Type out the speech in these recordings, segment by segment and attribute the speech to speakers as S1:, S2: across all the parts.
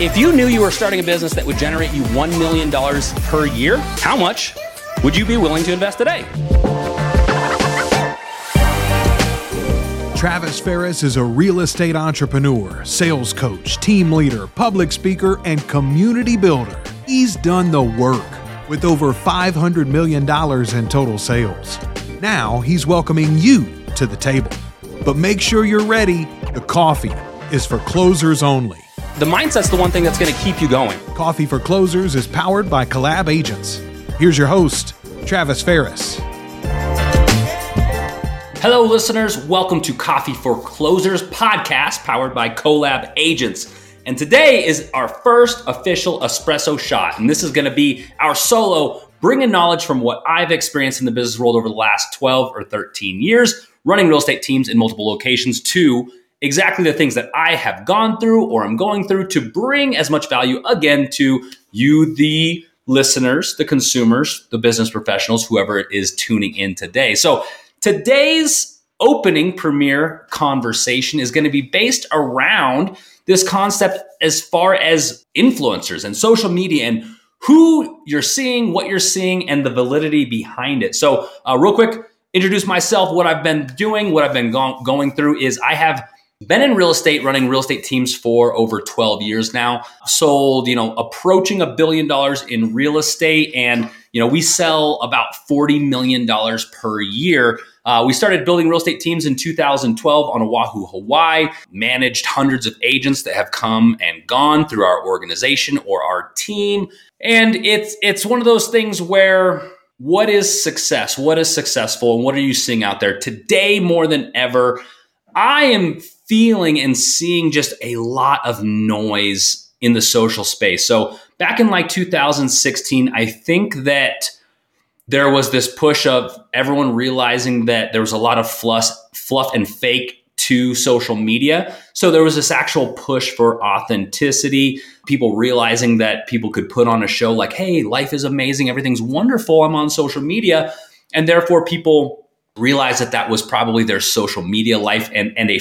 S1: If you knew you were starting a business that would generate you $1 million per year, how much would you be willing to invest today?
S2: Travis Ferris is a real estate entrepreneur, sales coach, team leader, public speaker, and community builder. He's done the work with over $500 million in total sales. Now he's welcoming you to the table. But make sure you're ready. The coffee is for closers only.
S1: The mindset's the one thing that's going to keep you going.
S2: Coffee for Closers is powered by Collab Agents. Here's your host, Travis Ferris.
S1: Hello, listeners. Welcome to Coffee for Closers podcast powered by Collab Agents. And today is our first official espresso shot. And this is going to be our solo, bringing knowledge from what I've experienced in the business world over the last 12 or 13 years, running real estate teams in multiple locations to exactly the things that I have gone through or I'm going through to bring as much value again to you, the listeners, the consumers, the business professionals, whoever is tuning in today. So today's opening premiere conversation is going to be based around this concept as far as influencers and social media and who you're seeing, what you're seeing, and the validity behind it. So, uh, real quick, introduce myself. What I've been doing, what I've been go- going through is I have been in real estate, running real estate teams for over 12 years now. Sold, you know, approaching a billion dollars in real estate. And, you know, we sell about $40 million per year. Uh, we started building real estate teams in 2012 on Oahu, Hawaii, managed hundreds of agents that have come and gone through our organization or our team. And it's, it's one of those things where what is success? What is successful? And what are you seeing out there today more than ever? I am feeling and seeing just a lot of noise in the social space. So back in like 2016, I think that there was this push of everyone realizing that there was a lot of fluff, fluff and fake to social media. So there was this actual push for authenticity, people realizing that people could put on a show like, hey, life is amazing, everything's wonderful, I'm on social media. And therefore, people realized that that was probably their social media life and, and a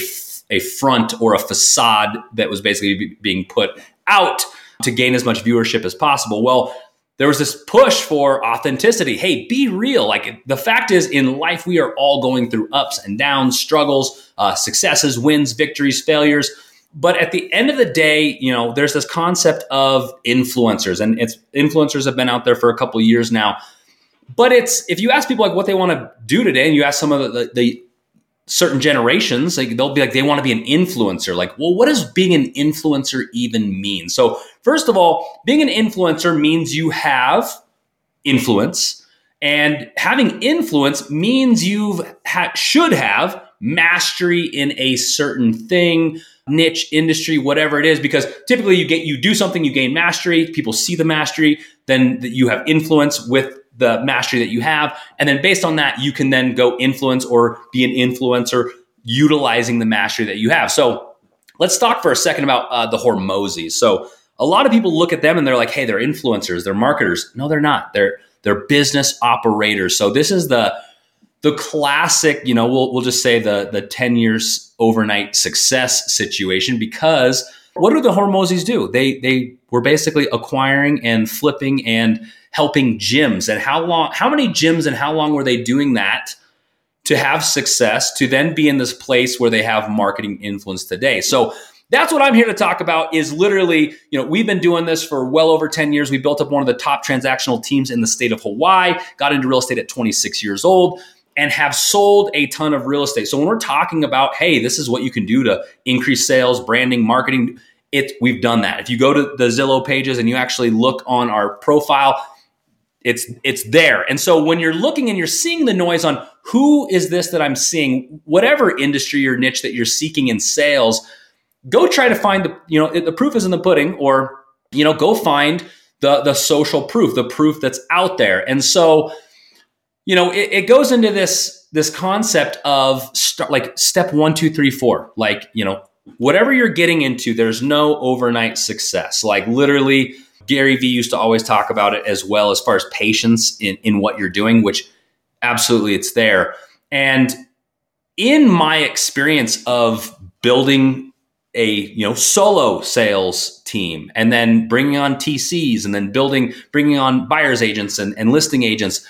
S1: a front or a facade that was basically being put out to gain as much viewership as possible. Well, there was this push for authenticity. Hey, be real. Like the fact is, in life, we are all going through ups and downs, struggles, uh, successes, wins, victories, failures. But at the end of the day, you know, there's this concept of influencers, and it's influencers have been out there for a couple years now. But it's if you ask people like what they want to do today, and you ask some of the, the certain generations like they'll be like they want to be an influencer. Like well what does being an influencer even mean? So first of all being an influencer means you have influence and having influence means you ha- should have mastery in a certain thing niche industry whatever it is because typically you get you do something you gain mastery people see the mastery then you have influence with the mastery that you have. And then based on that, you can then go influence or be an influencer utilizing the mastery that you have. So let's talk for a second about uh, the Hormozis. So a lot of people look at them and they're like, hey, they're influencers, they're marketers. No, they're not. They're they're business operators. So this is the the classic, you know, we'll we'll just say the the 10 years overnight success situation because what do the Hormozis do? They they were basically acquiring and flipping and helping gyms? And how long how many gyms and how long were they doing that to have success to then be in this place where they have marketing influence today? So that's what i'm here to talk about is literally you know we've been doing this for well over 10 years. We built up one of the top transactional teams in the state of hawaii got into real estate at 26 years old and have sold a ton of real estate. So when we're talking about hey this is what you can do to increase sales branding marketing it we've done that. If you go to the zillow pages and you actually look on our profile it's it's there. And so when you're looking and you're seeing the noise on who is this that I'm seeing, whatever industry or niche that you're seeking in sales, go try to find the you know the proof is in the pudding, or you know go find the the social proof, the proof that's out there. And so you know it, it goes into this this concept of start like step one, two, three, four. Like you know whatever you're getting into, there's no overnight success. Like literally Gary Vee used to always talk about it as well as far as patience in, in what you're doing, which absolutely it's there. And in my experience of building a you know solo sales team and then bringing on TCs and then building bringing on buyers agents and, and listing agents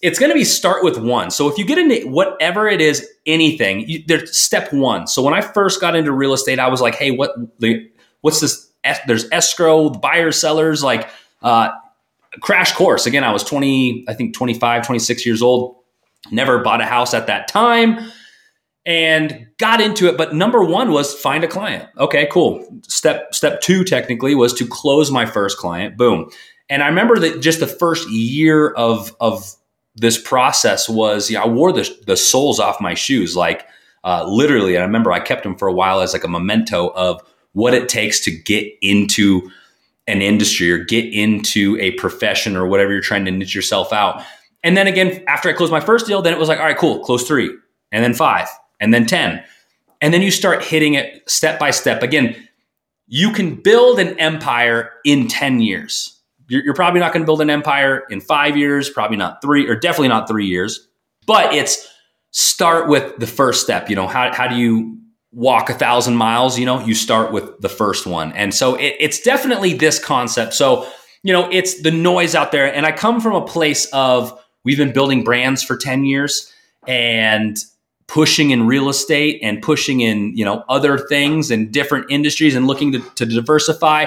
S1: it's going to be start with one so if you get into whatever it is anything you, there's step one so when I first got into real estate I was like hey what the what's this there's escrow buyers sellers like uh, crash course. Again I was 20 I think 25 26 years old. Never bought a house at that time and got into it. But number one was find a client. Okay cool. Step step two technically was to close my first client. Boom. And i remember that just the first year of of this process was yeah i wore the, the soles off my shoes like uh, literally. And i remember i kept them for a while as like a memento of what it takes to get into an industry or get into a profession or whatever you're trying to niche yourself out and then again after i closed my first deal then it was like all right cool close three and then five and then 10. And then you start hitting it step by step. Again, you can build an empire in 10 years. You're, you're probably not going to build an empire in five years, probably not three, or definitely not three years. But it's start with the first step. You know, how, how do you walk a thousand miles? You know, you start with the first one. And so it, it's definitely this concept. So, you know, it's the noise out there. And I come from a place of we've been building brands for 10 years and pushing in real estate and pushing in you know other things and different industries and looking to, to diversify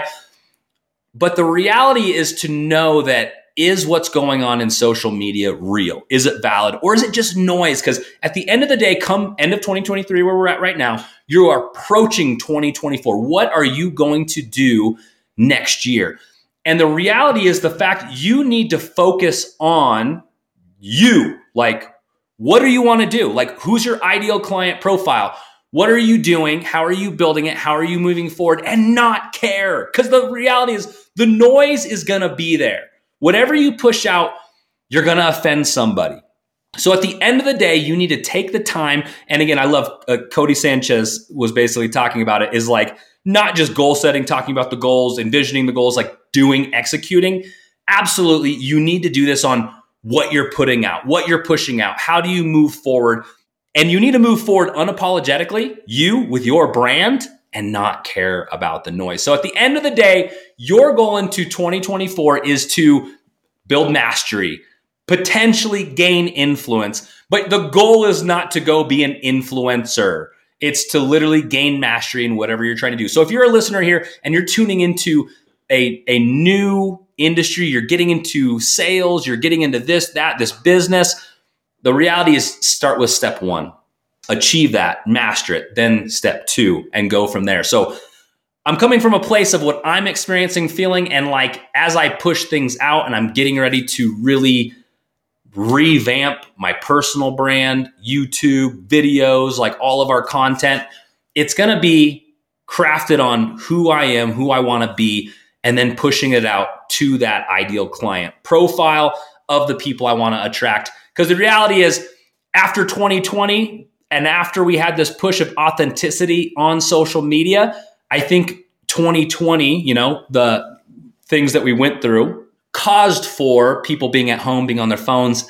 S1: but the reality is to know that is what's going on in social media real is it valid or is it just noise because at the end of the day come end of 2023 where we're at right now you are approaching 2024 what are you going to do next year and the reality is the fact you need to focus on you like what do you want to do? Like, who's your ideal client profile? What are you doing? How are you building it? How are you moving forward? And not care. Because the reality is, the noise is going to be there. Whatever you push out, you're going to offend somebody. So at the end of the day, you need to take the time. And again, I love uh, Codie Sanchez was basically talking about it is like not just goal setting, talking about the goals, envisioning the goals, like doing, executing. Absolutely, you need to do this on what you're putting out, what you're pushing out. How do you move forward? And you need to move forward unapologetically, you with your brand, and not care about the noise. So at the end of the day, your goal into 2024 is to build mastery, potentially gain influence, but the goal is not to go be an influencer. It's to literally gain mastery in whatever you're trying to do. So if you're a listener here and you're tuning into a, a new industry, you're getting into sales, you're getting into this, that, this business. The reality is start with step one, achieve that, master it, then step two, and go from there. So I'm coming from a place of what I'm experiencing, feeling, and like as I push things out and I'm getting ready to really revamp my personal brand, YouTube, videos, like all of our content, it's going to be crafted on who I am, who I want to be, and then pushing it out to that ideal client profile of the people I want to attract. Because the reality is, after 2020 and after we had this push of authenticity on social media, I think 2020, you know, the things that we went through caused for people being at home, being on their phones,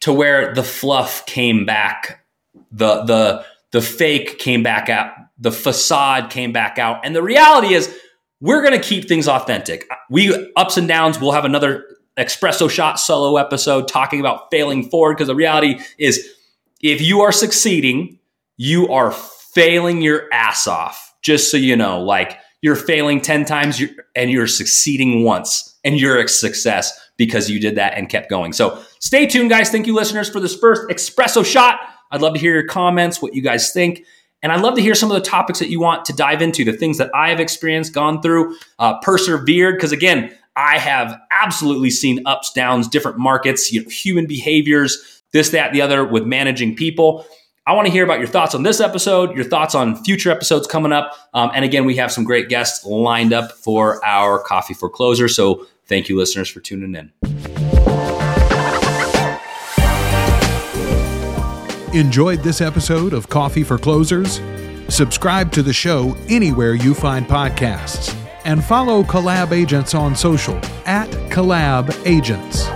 S1: to where the fluff came back, the the the fake came back out, the facade came back out. And the reality is we're going to keep things authentic. We ups and downs. We'll have another espresso shot solo episode talking about failing forward because the reality is if you are succeeding, you are failing your ass off. Just so you know, like you're failing 10 times and you're succeeding once and you're a success because you did that and kept going. So stay tuned, guys. Thank you, listeners, for this first espresso shot. I'd love to hear your comments, what you guys think. And I'd love to hear some of the topics that you want to dive into, the things that I have experienced, gone through, uh, persevered. Because again, I have absolutely seen ups, downs, different markets, you know, human behaviors, this, that, the other with managing people. I want to hear about your thoughts on this episode, your thoughts on future episodes coming up. Um, and again, we have some great guests lined up for our Coffee for Closer. So thank you, listeners, for tuning in.
S2: Enjoyed this episode of Coffee for Closers? Subscribe to the show anywhere you find podcasts and follow Collab Agents on social at Collab Agents.